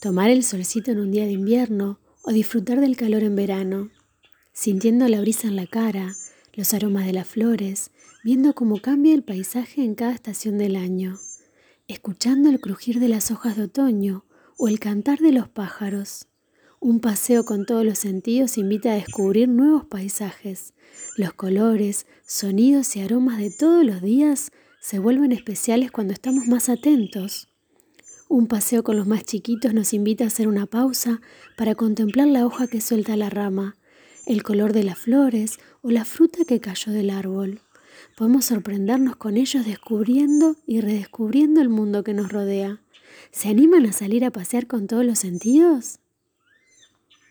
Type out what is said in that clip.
tomar el solcito en un día de invierno o disfrutar del calor en verano, sintiendo la brisa en la cara, los aromas de las flores, viendo cómo cambia el paisaje en cada estación del año, escuchando el crujir de las hojas de otoño o el cantar de los pájaros. Un paseo con todos los sentidos invita a descubrir nuevos paisajes. Los colores, sonidos y aromas de todos los días se vuelven especiales cuando estamos más atentos. Un paseo con los más chiquitos nos invita a hacer una pausa para contemplar la hoja que suelta la rama, el color de las flores o la fruta que cayó del árbol. Podemos sorprendernos con ellos descubriendo y redescubriendo el mundo que nos rodea. ¿Se animan a salir a pasear con todos los sentidos?